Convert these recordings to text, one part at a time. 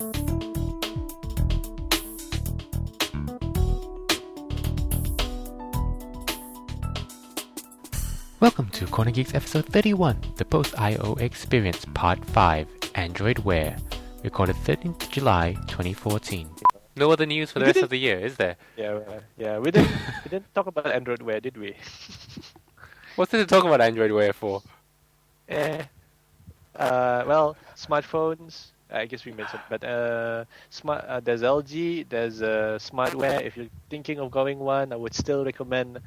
Welcome to Corner Geeks episode 31, the post IO experience part 5, Android Wear, recorded 13th July 2014. No other news for the rest of the year, is there? Yeah, uh, yeah. We didn't we didn't talk about Android Wear, did we? What's there to talk about Android Wear for? Eh. Uh, well, smartphones. I guess we mentioned, but uh, smart. Uh, there's LG. There's uh, Smartwear. If you're thinking of going one, I would still recommend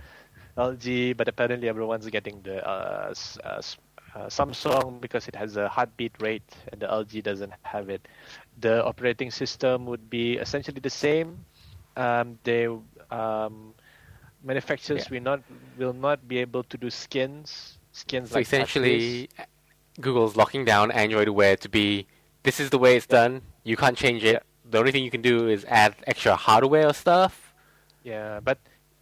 LG. But apparently, everyone's getting the uh, uh, uh, Samsung because it has a heartbeat rate, and the LG doesn't have it. The operating system would be essentially the same. Um, they um, manufacturers Yeah. will not will not be able to do skins. Skins So like essentially, Google's locking down Android Wear to be this is the way it's done. You can't change it. The only thing you can do is add extra hardware or stuff. Yeah, but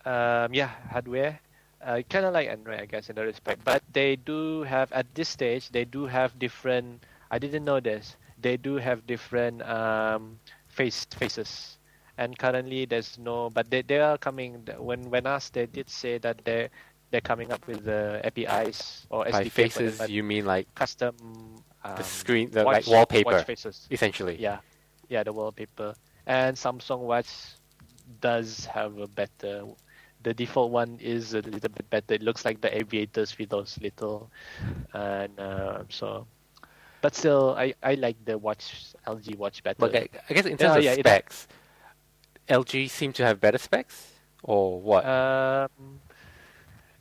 um, yeah, hardware, uh, kind of like Android, I guess, in that respect. But they do have at this stage, they do have different. I didn't know this. They do have different um, face faces, and currently there's no. But they, they are coming. When when asked, they did say that they they're coming up with the APIs or By SDK for faces, you mean like custom. Um, the screen, the watch, like wallpaper, essentially. Yeah, yeah, the wallpaper. And Samsung Watch does have a better. The default one is a little bit better. It looks like the aviators with those little, and uh, so. But still, I, I like the watch LG watch better. But I, I guess in terms of yeah, it- specs, LG seemed to have better specs, or what? um,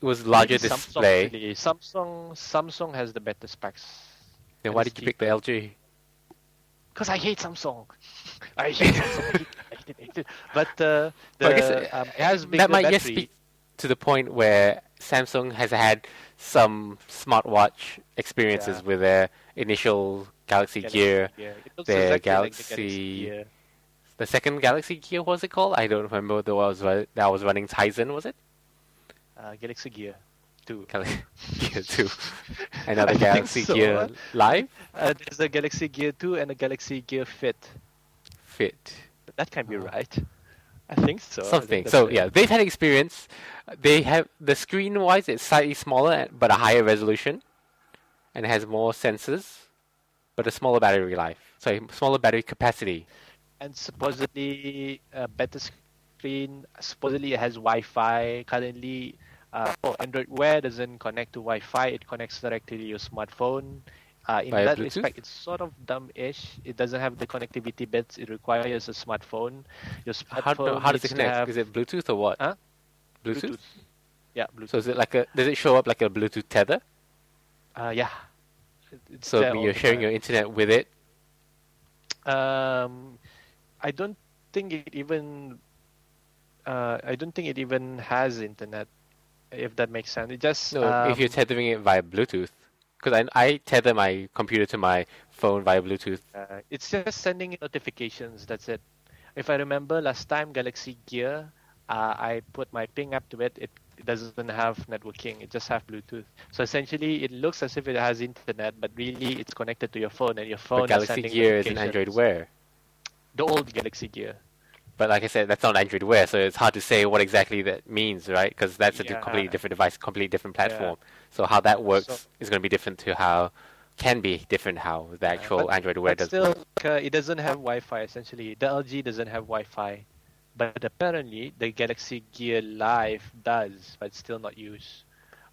it was larger maybe Samsung display. really. Samsung Samsung has the better specs. Then why did you pick the LG? Because I hate Samsung. I hate Samsung. I hate it, I hate it, I hate it. But uh, the, But I guess, um, it has bigger that might just speak to the point where Samsung has had some smartwatch experiences Yeah. with their initial Galaxy, Galaxy Gear. Gear. It looks the like the Galaxy- Galaxy The second Galaxy Gear, what was it called? I don't remember the one was that was running Tizen, was it? Uh, Galaxy Gear 2. Galaxy Gear 2. Another Galaxy so. Gear Live? Uh, there's a Galaxy Gear 2 and a Galaxy Gear Fit. Fit. That can be Oh. right. I think so. I think Something. So yeah, they've had experience. They have the screen wise it's slightly smaller but a higher resolution and it has more sensors but a smaller battery life. Sorry, smaller battery capacity. And supposedly a better screen. Supposedly it has Wi-Fi. Currently, uh, oh, Android Wear doesn't connect to Wi-Fi. It connects directly to your smartphone. Uh, in Via that Bluetooth? respect, it's sort of dumb-ish. It doesn't have the connectivity bits. It requires a smartphone. Your How, smartphone how does it connect? have Is it Bluetooth or what? Huh? Bluetooth? Yeah, Bluetooth. So is it like a does it show up like a Bluetooth tether? Uh, yeah. It's So you're sharing your internet with it? Um, I don't think it even. Uh, I don't think it even has internet. If that makes sense, it just. No, um, if you're tethering it via Bluetooth. Because I, I tether my computer to my phone via Bluetooth. uh, it's just sending notifications. That's it. If I remember last time, Galaxy Gear, uh, I put my ping app to it. It doesn't have networking. It just have Bluetooth. So essentially, it looks as if it has internet, but really, it's connected to your phone, and your phone But is Galaxy sending Gear is an Android. Wear. The old Galaxy Gear. But like I said, that's not Android Wear, so it's hard to say what exactly that means, right? Because that's a Yeah. completely different device, completely different Yeah. platform. So how that works So- is going to be different to how can be different how the Yeah, actual but- Android Wear but does. still, uh, it doesn't have Wi-Fi. Essentially, the LG doesn't have Wi-Fi, but apparently the Galaxy Gear Live does, but still not used.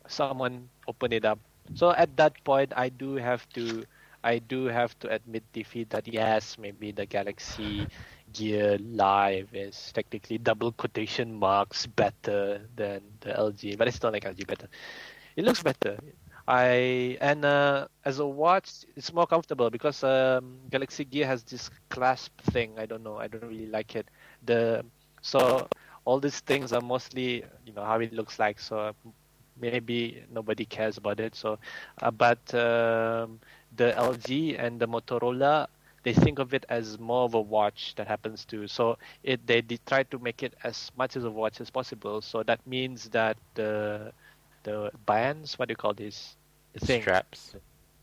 Someone opened it up. So at that point, I do have to, I do have to admit defeat that yes, maybe the Galaxy Gear Live is technically double quotation marks better than the LG, but it's not like LG better. It looks better. I and uh, as a watch, it's more comfortable because um, Galaxy Gear has this clasp thing. I don't know. I don't really like it. The so all these things are mostly you know how it looks like. So maybe nobody cares about it. So, uh, but um, the LG and the Motorola, they think of it as more of a watch that happens to. So it they, they try to make it as much as a watch as possible. So that means that the the bands, what do you call this? The thing, Straps.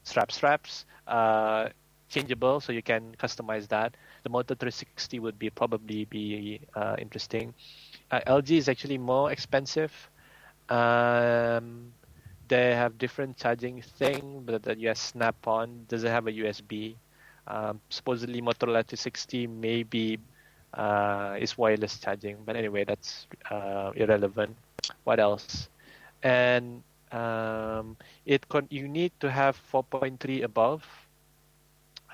strap straps uh, changeable, so you can customize that. The Moto 360 would be probably be uh, interesting. Uh, LG is actually more expensive. Um, they have different charging thing, but the US Snap-on doesn't have a USB. Um, supposedly Motorola 360 maybe uh, is wireless charging, but anyway, that's uh, irrelevant. What else? And um, it con- you need to have 4.3 above.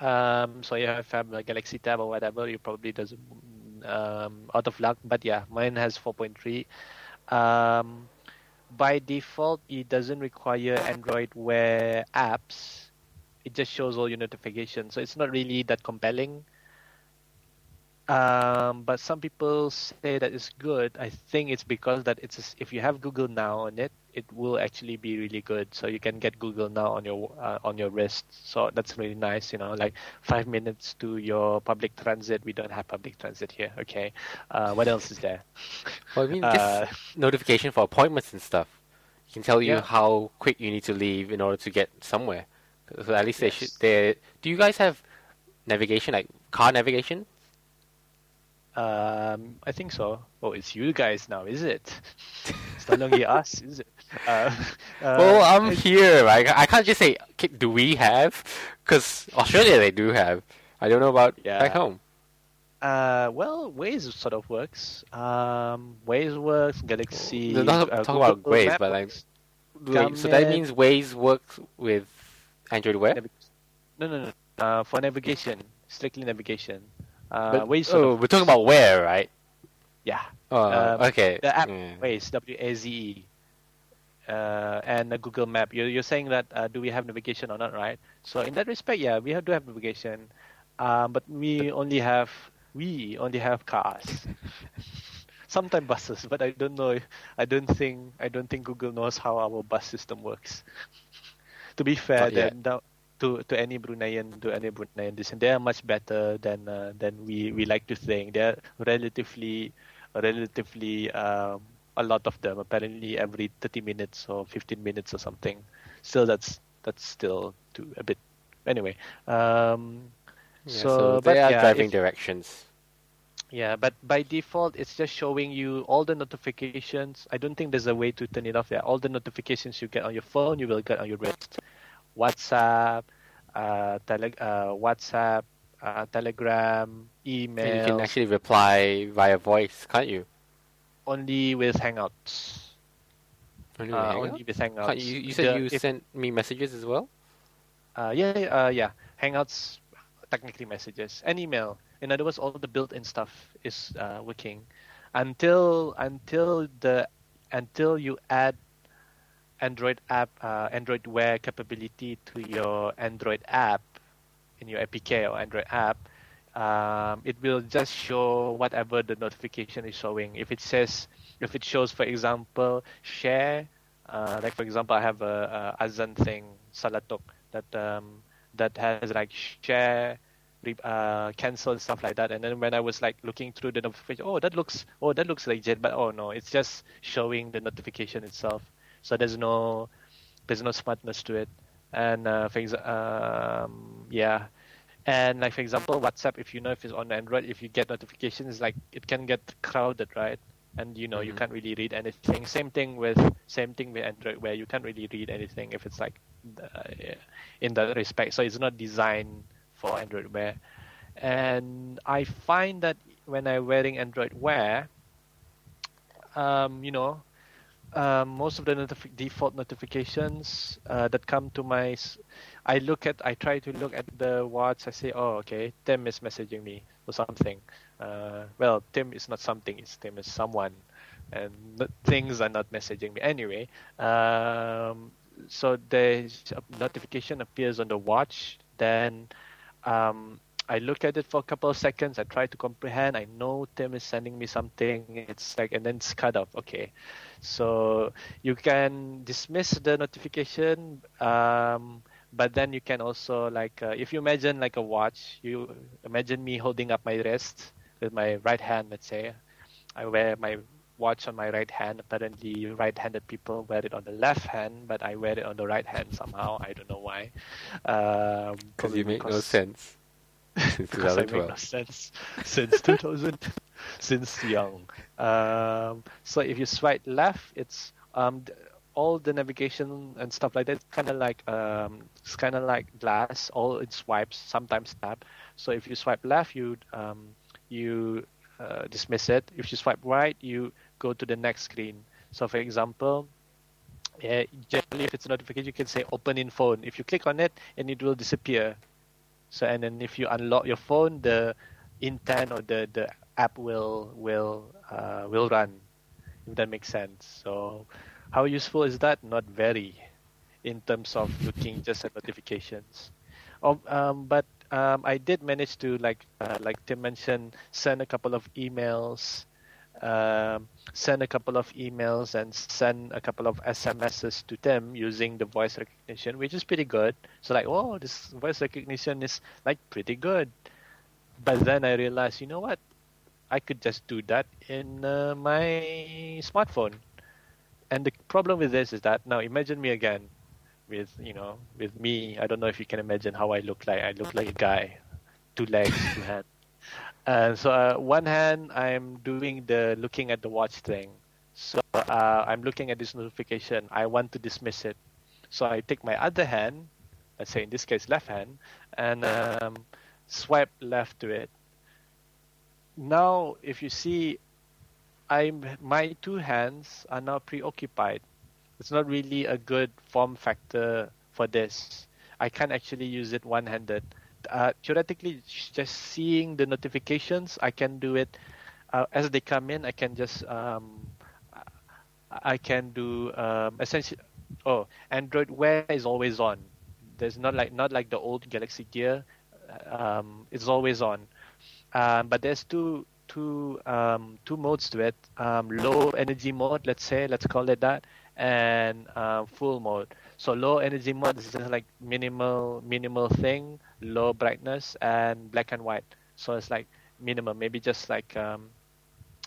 Um, so you have, have a Galaxy Tab or whatever, you probably doesn't um, out of luck. But yeah, mine has 4.3. Um, by default, it doesn't require Android Wear apps. It just shows all your notifications, so it's not really that compelling. Um, but some people say that it's good. I think it's because that it's if you have Google Now on it, it will actually be really good. So you can get Google Now on your uh, on your wrist. So that's really nice. You know, like five minutes to your public transit. We don't have public transit here. Okay. Uh, what else is there? Well, I mean, uh, notification for appointments and stuff. It can tell you Yeah. how quick you need to leave in order to get somewhere. So at least they should. They do you guys have navigation like car navigation? Um, I think so. Oh, it's you guys now, is it? it's no longer us, is it? Uh, uh, well, I'm here. Right? I can't just say, do we have? Because Australia they do have. I don't know about Yeah. back home. Uh, well, Waze sort of works. Um, Waze works. Galaxy. No, not uh, talk about Google Waze, Map but like- Wait, so that means Waze works with Android Wear. No, no, no. Uh, for navigation, strictly navigation. Uh, But- Waze. Oh, of, we're talking about where, right? yeah. Oh, Um, okay. The app Yeah. Waze, W A Z E, uh, and the Google Map. You're, you're saying that uh, do we have navigation or not, right? So in that respect, yeah, we have, do have navigation, um, but we only have we only have cars. Sometimes buses, but I don't know. I don't think I don't think Google knows how our bus system works. To be fair, then to to any Bruneian to any Bruneian descent, they are much better than uh, than we, we like to think. They're relatively relatively um, a lot of them. Apparently, every 30 minutes or 15 minutes or something. Still, that's that's still too a bit. Anyway, um, Yeah, so, so, but are yeah, driving if- directions. Yeah, but by default, it's just showing you all the notifications. I don't think there's a way to turn it off. Yeah, all the notifications you get on your phone, you will get on your wrist. WhatsApp, uh, tele- uh, WhatsApp, uh, Telegram, email. And you can actually reply via voice, can't you? only with Hangouts. Only Uh, with Hangout? only with Hangouts. Can't you, you said The- you if- sent me messages as well. Uh, yeah, yeah, uh, yeah. Hangouts, technically messages and email. In other words, all the built-in stuff is uh, working until until the until you add Android app, uh, Android Wear capability to your Android app in your APK or Android app. Um, it will just show whatever the notification is showing. If it says, if it shows, for example, share, uh, like for example, I have a, a Azan thing, Salatok, that um, that has like share, re- uh, cancel and stuff like that. And then when I was like looking through the notification, oh that looks, oh that looks legit, but oh no, it's just showing the notification itself. So there's no, there's no smartness to it. And uh, for exa- um, yeah, and like for example, WhatsApp, if you know if it's on Android, if you get notifications, like it can get crowded, right? And you know you Mhm. can't really read anything. Same thing with same thing with Android, where you can't really read anything if it's like uh, in that respect. So it's not designed for Android Wear. And I find that when I'm wearing Android Wear, um, you know, um, most of the default notifications uh, that come to my, I look at, I try to look at the watch. I say, oh, okay, Tim is messaging me or something. Uh, well, Tim is not something. It's Tim is someone, and things are not messaging me anyway. Um, so the notification appears on the watch. Then um, I look at it for a couple of seconds. I try to comprehend. I know Tim is sending me something. It's like, and then it's cut off. Okay, so you can dismiss the notification, um, but then you can also like, uh, if you imagine like a watch, you imagine me holding up my wrist with my right hand. Let's say, I wear my watch on my right hand. Apparently, right-handed people wear it on the left hand, but I wear it on the right hand somehow. I don't know why. Um, Because you make no sense. Since because I make no sense since 2000, since young. Um, so if you swipe left, it's um, all the navigation and stuff like that. Kind of like um, it's kind of like glass. All it swipes, sometimes tap. So if you swipe left, you um, you uh, dismiss it. If you swipe right, you go to the next screen. So for example, yeah, generally if it's a notification, you can say open in phone. If you click on it, and it will disappear. So and then if you unlock your phone, the intent or the, the app will will uh, will run. If that makes sense. So how useful is that? Not very, in terms of looking just at notifications. Um, um, but um, I did manage to like uh, like Tim mentioned, send a couple of emails, um, send a couple of emails, and send a couple of SMSs to Tim using the voice recognition, which is pretty good. So like, oh, this voice recognition is like pretty good. But then I realized, you know what? I could just do that in uh, my smartphone. And the problem with this is that now imagine me again with you know with me. I don't know if you can imagine how I look like. I look like a guy, two legs, two hands. And so uh, one hand I'm doing the looking at the watch thing. So uh, I'm looking at this notification. I want to dismiss it. So I take my other hand, let's say in this case left hand, and um, swipe left to it. Now, if you see, I'm my two hands are now preoccupied. It's not really a good form factor for this. I can't actually use it one-handed. Uh, theoretically, just seeing the notifications, I can do it uh, as they come in. I can just um, I can do um, essentially. Oh, Android Wear is always on. There's not like not like the old Galaxy Gear. Um, it's always on. Um, but there's two two um, two modes to it. Um, low energy mode, let's say, let's call it that, and uh, full mode. So low energy mode is just like minimal minimal thing, low brightness and black and white. So it's like minimum, maybe just like um,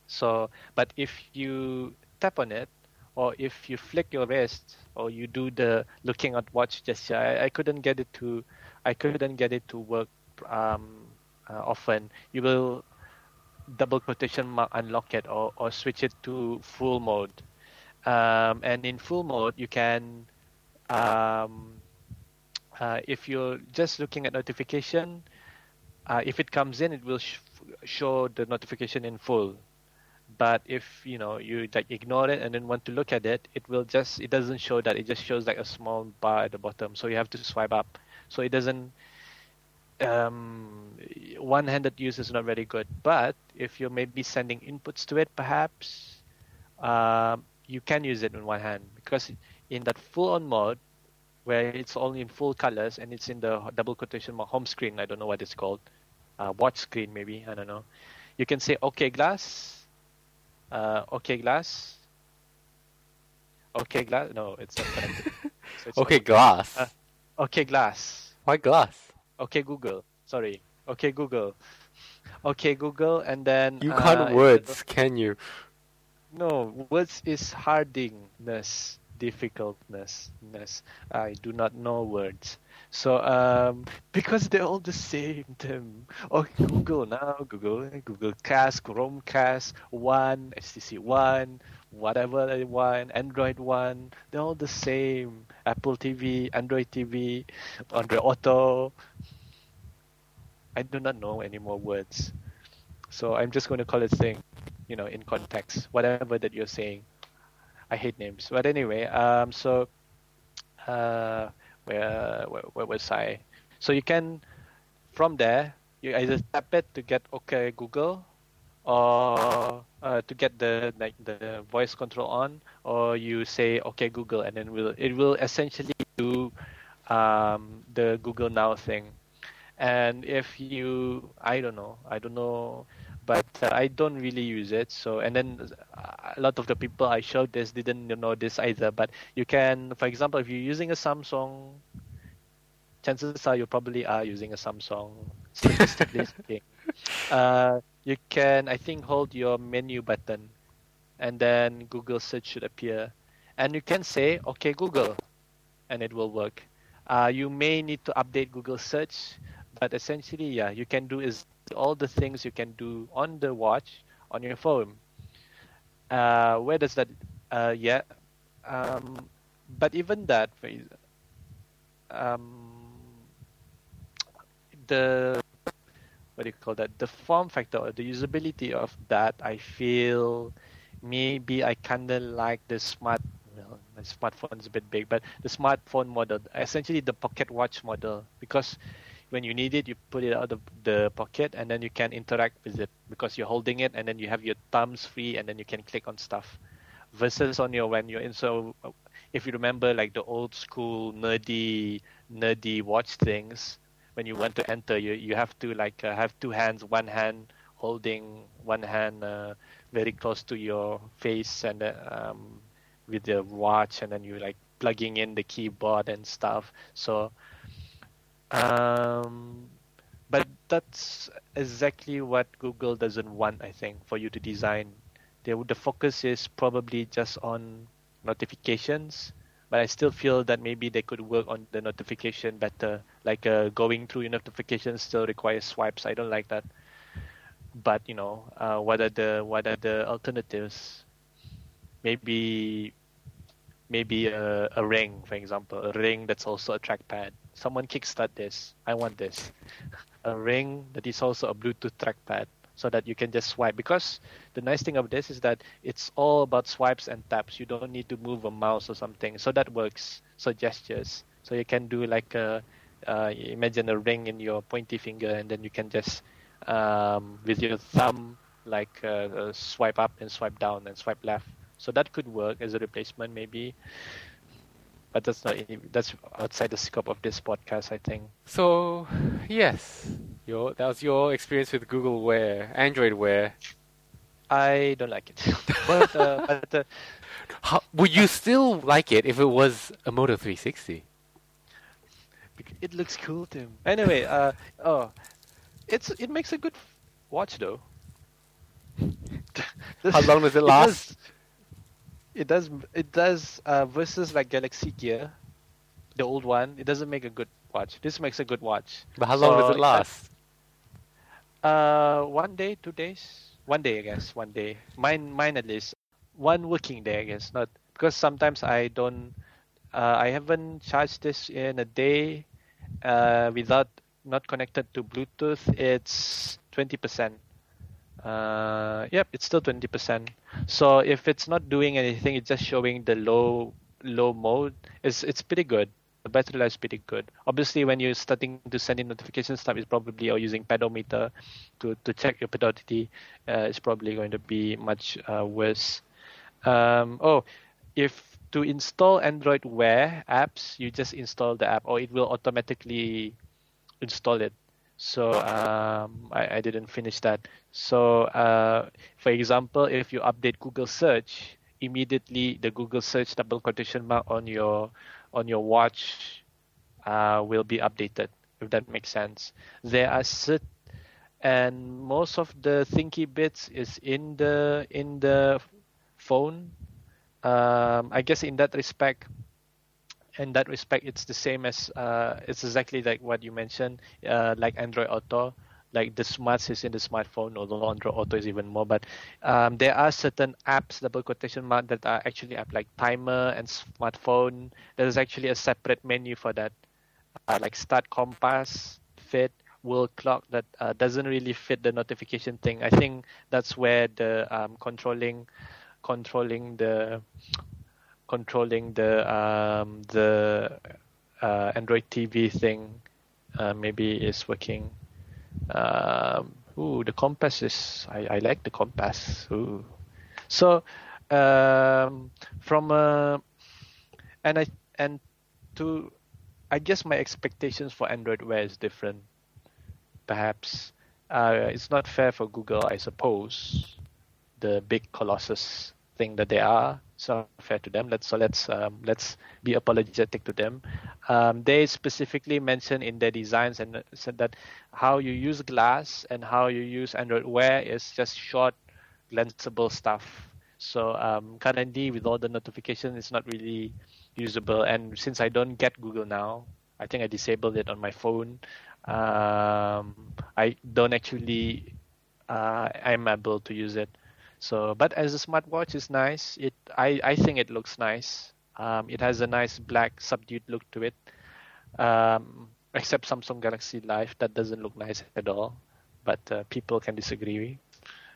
so. But if you tap on it, or if you flick your wrist, or you do the looking at watch gesture, I, I couldn't get it to, I couldn't get it to work um, uh, often. You will double quotation mark unlock it or, or switch it to full mode. Um, and in full mode, you can, um, uh, if you're just looking at notification, uh, if it comes in, it will sh- show the notification in full. But if you know you like ignore it and then want to look at it, it will just it doesn't show that. It just shows like a small bar at the bottom. So you have to swipe up. So it doesn't um, one-handed use is not very good. But if you're maybe sending inputs to it, perhaps um, you can use it in one hand because in that full-on mode, where it's only in full colors and it's in the double quotation mark home screen. I don't know what it's called, uh, watch screen maybe. I don't know. You can say OK glass, uh, OK glass, OK glass. No, it's not connected. So it's Okay, glass. Uh, OK glass. Why glass? Okay, Google. Sorry. Okay, Google. Okay, Google, and then You uh, can't in words, can you? no, words is hardingness, difficultness. ness. I do not know words. So um, because they're all the same, Tim. Oh, Google now, Google, Google Cast, Chromecast, One, HTC One, whatever they want, Android One. They're all the same. Apple TV, Android TV, Android Auto. I do not know any more words. So I'm just going to call it saying, you know, in context, whatever that you're saying. I hate names, but anyway, um, so uh, where, where where was I? So you can from there you either tap it to get OK Google, or uh, to get the like the voice control on, or you say OK Google, and then will it will essentially do um, the Google Now thing. And if you, I don't know, I don't know, but uh, I don't really use it. So, and then uh, a lot of the people I showed this didn't know this either. But you can, for example, if you're using a Samsung, chances are you probably are using a Samsung. Statistically speaking, uh, you can, I think, hold your menu button and then Google search should appear. And you can say, okay, Google, and it will work. Uh, you may need to update Google search, but essentially, yeah, you can do is all the things you can do on the watch on your phone. Uh, where does that? Uh, yeah, um, but even that, um, the what do you call that? The form factor or the usability of that, I feel maybe I kinda like the smart. Well, my smartphone is a bit big, but the smartphone model, essentially the pocket watch model, because when you need it, you put it out of the pocket and then you can interact with it because you're holding it and then you have your thumbs free and then you can click on stuff. Versus on your when you're in so if you remember like the old school nerdy nerdy watch things, when you want to enter, you you have to like uh, have two hands, one hand holding one hand uh, very close to your face and uh, um, with the watch, and then you like plugging in the keyboard and stuff. So, um, but that's exactly what Google doesn't want. I think for you to design, the the focus is probably just on notifications but I still feel that maybe they could work on the notification better. Like uh, going through your notifications still requires swipes. I don't like that. But you know, uh, what are the what are the alternatives? Maybe maybe a, a ring, for example, a ring that's also a trackpad. Someone kickstart this. I want this. a ring that is also a Bluetooth trackpad so that you can just swipe. Because the nice thing of this is that it's all about swipes and taps. You don't need to move a mouse or something. So that works. So gestures. So you can do like a uh, imagine a ring in your pointy finger and then you can just um, with your thumb like uh, uh, swipe up and swipe down and swipe left. So that could work as a replacement maybe but that's not that's outside the scope of this podcast i think so yes your that was your experience with Google Wear, Android Wear. I don't like it. but uh, but uh, How, would you still like it if it was a Moto 360? It looks cool to him. Anyway, uh, oh, it's it makes a good watch though. How long does it last? It does. It does, it does uh, versus like Galaxy Gear, the old one. It doesn't make a good watch. This makes a good watch. But how long does it last? Uh, one day, two days, one day, I guess, one day. Mine, mine at least, one working day, I guess. Not because sometimes I don't, uh, I haven't charged this in a day, uh, without not connected to Bluetooth. It's twenty percent. Uh, yep, it's still twenty percent. So if it's not doing anything, it's just showing the low low mode. It's it's pretty good the battery life is pretty good. Obviously, when you're starting to send in notification stuff, it's probably or using pedometer to, to check your pedality, uh, it's probably going to be much uh, worse. Um, oh, if to install Android Wear apps, you just install the app, or it will automatically install it. So um, I, I didn't finish that. So uh, for example, if you update Google Search, immediately the Google Search double quotation mark on your on your watch uh, will be updated if that makes sense there are set and most of the thinky bits is in the in the phone um, i guess in that respect in that respect it's the same as uh, it's exactly like what you mentioned uh, like android auto like the smarts is in the smartphone, although Android Auto is even more. But um, there are certain apps, double quotation mark, that are actually app like timer and smartphone. There is actually a separate menu for that, uh, like start compass, fit, world clock that uh, doesn't really fit the notification thing. I think that's where the um, controlling, controlling the, controlling the um, the uh, Android TV thing uh, maybe is working um, ooh, the compass is I, I like the compass. Ooh. So um, from uh, and I and to I guess my expectations for Android Wear is different. Perhaps uh, it's not fair for Google, I suppose. The big colossus thing that they are. It's not fair to them. Let's so let's um, let's be apologetic to them. Um, they specifically mention in their designs and said that how you use glass and how you use Android Wear is just short, glanceable stuff. So um, currently, with all the notifications, it's not really usable. And since I don't get Google now, I think I disabled it on my phone. Um, I don't actually, uh, I'm able to use it. So, but as a smartwatch, it's nice. It, I, I think it looks nice. Um, it has a nice black subdued look to it. Um, except Samsung Galaxy Live, that doesn't look nice at all. But uh, people can disagree.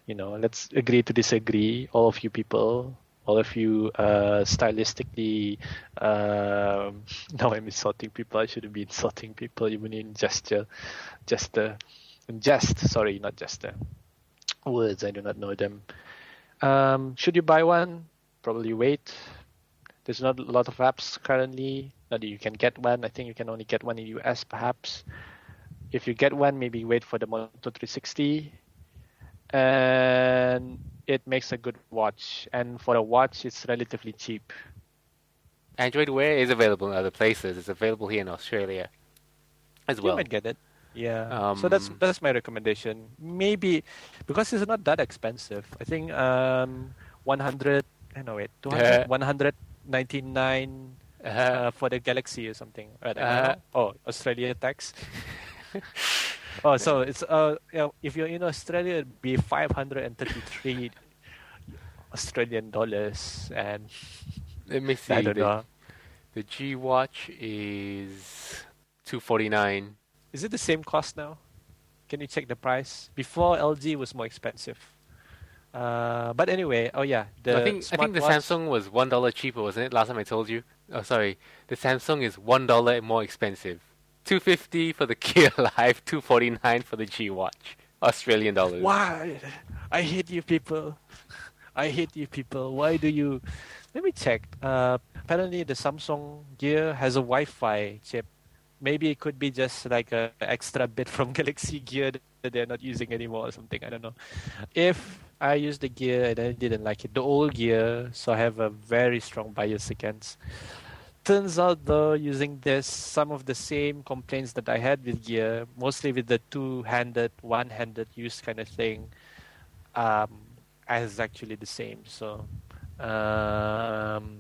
You know, let's agree to disagree. All of you people, all of you uh, stylistically. Uh, now I'm insulting people. I shouldn't be insulting people even in gesture, gesture, jest. Sorry, not gesture. Words I do not know them. Um, should you buy one? Probably wait. There's not a lot of apps currently that you can get one. I think you can only get one in US perhaps. If you get one, maybe wait for the Moto 360. And it makes a good watch. And for a watch, it's relatively cheap. Android Wear is available in other places. It's available here in Australia as well. You might get it. Yeah. Um, so that's that's my recommendation. Maybe because it's not that expensive. I think um 100 I know it 200, 199 uh-huh. uh, for the Galaxy or something. Right, uh-huh. Oh, Australia tax. oh, so it's uh, if you're in Australia, it'd be 533 Australian dollars, and let me see. I don't the, know. The G Watch is 249. Is it the same cost now? Can you check the price? Before LG was more expensive. Uh, but anyway, oh yeah, the I think I think the watch... Samsung was one dollar cheaper, wasn't it? Last time I told you. Oh, sorry, the Samsung is one dollar more expensive. Two fifty for the Gear Live, two forty nine for the G Watch, Australian dollars. Why? I hate you people. I hate you people. Why do you? Let me check. Uh, apparently, the Samsung Gear has a Wi-Fi chip. Maybe it could be just like an extra bit from Galaxy Gear that they're not using anymore or something. I don't know. If I used the gear and I didn't like it. The old gear, so I have a very strong bias against. Turns out though, using this, some of the same complaints that I had with gear, mostly with the two-handed, one-handed use kind of thing, um, is actually the same. So, um,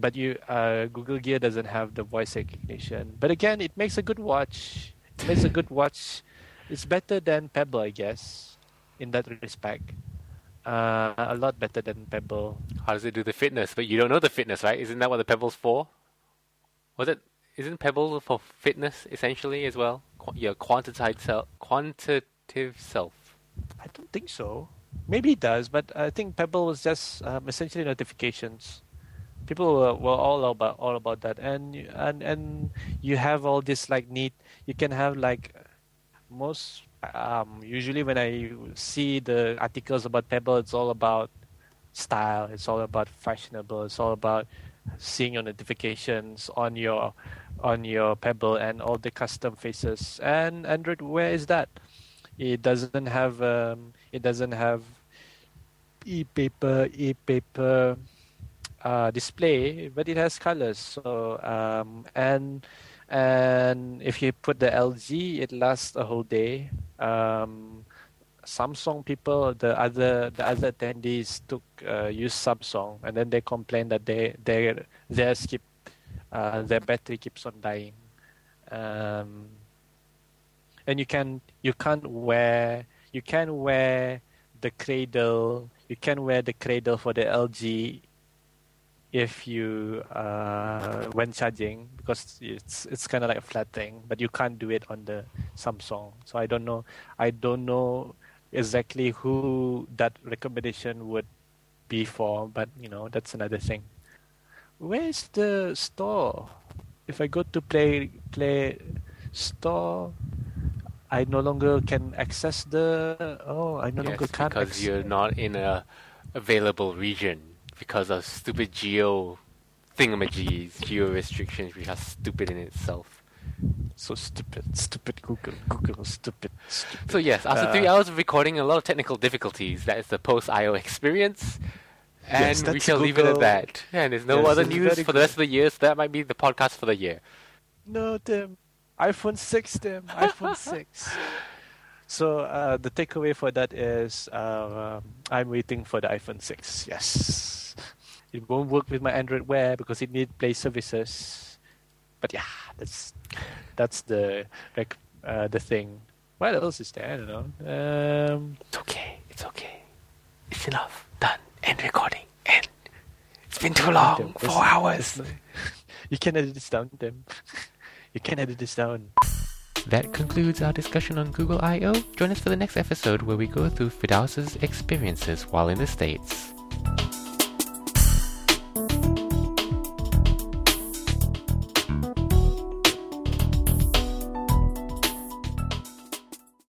but you, uh, Google Gear doesn't have the voice recognition. But again, it makes a good watch. It makes a good watch. It's better than Pebble, I guess in that respect. Uh, a lot better than Pebble. How does it do the fitness? But you don't know the fitness, right? Isn't that what the Pebble's for? Was it? Isn't Pebble for fitness essentially as well? Qu- your quantitative self, quantitative self. I don't think so. Maybe it does, but I think Pebble was just um, essentially notifications. People were, were all about all about that, and and and you have all this like need. You can have like most um, usually when I see the articles about Pebble, it's all about style. It's all about fashionable. It's all about seeing your notifications on your on your Pebble and all the custom faces. And Android, Wear is that? It doesn't have um, it doesn't have e-paper e-paper uh, display, but it has colors. So um, and and if you put the LG, it lasts a whole day. Um, Samsung people, the other the other attendees took uh, use Samsung, and then they complained that they their their skip uh, their battery keeps on dying. Um, and you can you can't wear you can wear the cradle you can wear the cradle for the LG if you uh, when charging because it's it's kind of like a flat thing, but you can't do it on the Samsung. So I don't know. I don't know exactly who that recommendation would be for, but you know that's another thing. Where's the store? If I go to play play store, I no longer can access the. Oh, I no yes, longer can because access. you're not in a available region because of stupid geo thingamajigs, geo restrictions, which are stupid in itself. So stupid, stupid Google, Google, stupid, stupid. So yes, after uh, three hours of recording, a lot of technical difficulties. That is the post-IO experience, and yes, we shall Google. leave it at that. And there's no yes, other news for good. the rest of the year, so that might be the podcast for the year. No, Tim. iPhone 6, Tim. iPhone 6. So uh, the takeaway for that is uh, I'm waiting for the iPhone 6. Yes, it won't work with my Android Wear because it needs Play services. But yeah, that's that's the like uh, the thing. What else is there? I don't know. Um, It's okay. It's okay. It's enough. Done. End recording. End. It's been too long. Tim, Four there's- hours. there's you can edit this down, Tim. you can edit this down. That concludes our discussion on Google I.O. Join us for the next episode where we go through Firdaus's experiences while in the States.